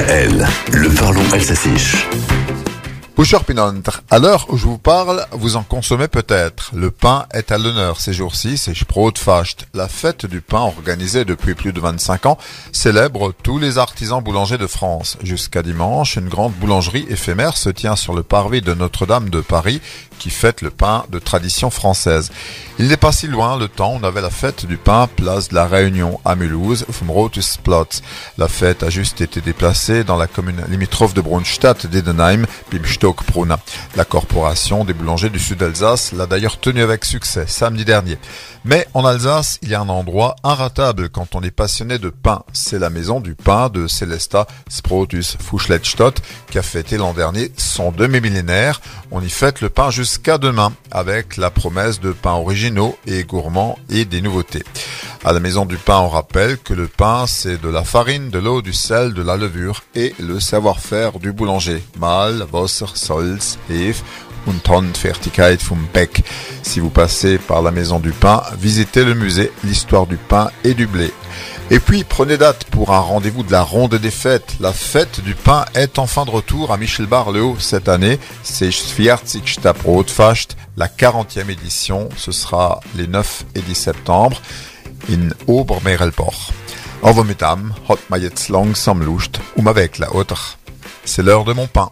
DKL, le parlons alsacien. À l'heure où je vous parle, vous en consommez peut-être. Le pain est à l'honneur ces jours-ci, c'est Sproutfast. La fête du pain organisée depuis plus de 25 ans célèbre tous les artisans boulangers de France. Jusqu'à dimanche, une grande boulangerie éphémère se tient sur le parvis de Notre-Dame de Paris qui fête le pain de tradition française. Il n'est pas si loin le temps où on avait la fête du pain place de la Réunion à Mulhouse, Platz. La fête a juste été déplacée dans la commune limitrophe de Brunstadt d'Edenheim, La corporation des boulangers du sud d'Alsace l'a d'ailleurs tenu avec succès samedi dernier. Mais en Alsace, il y a un endroit inratable quand on est passionné de pain. C'est la maison du pain de Celesta Sprotus Fuschlettstadt qui a fêté l'an dernier son demi-millénaire. On y fête le pain jusqu'à demain avec la promesse de pains originaux et gourmands et des nouveautés. À la maison du pain, on rappelle que le pain, c'est de la farine, de l'eau, du sel, de la levure et le savoir-faire du boulanger. Mal, Wasser, Salz, Hefe und Handfertigkeit vom Beck. Si vous passez par la maison du pain, visitez le musée, l'histoire du pain et du blé. Et puis prenez date pour un rendez-vous de la ronde des fêtes. La fête du pain est enfin de retour à Michelbar le Haut cette année. C'est 40. Brotfast, la 40e édition. Ce sera les 9 et 10 septembre in Obermerelbach. Aber mit dem hat man jetzt langsam Lust um weg, oder? C'est l'heure de mon pain.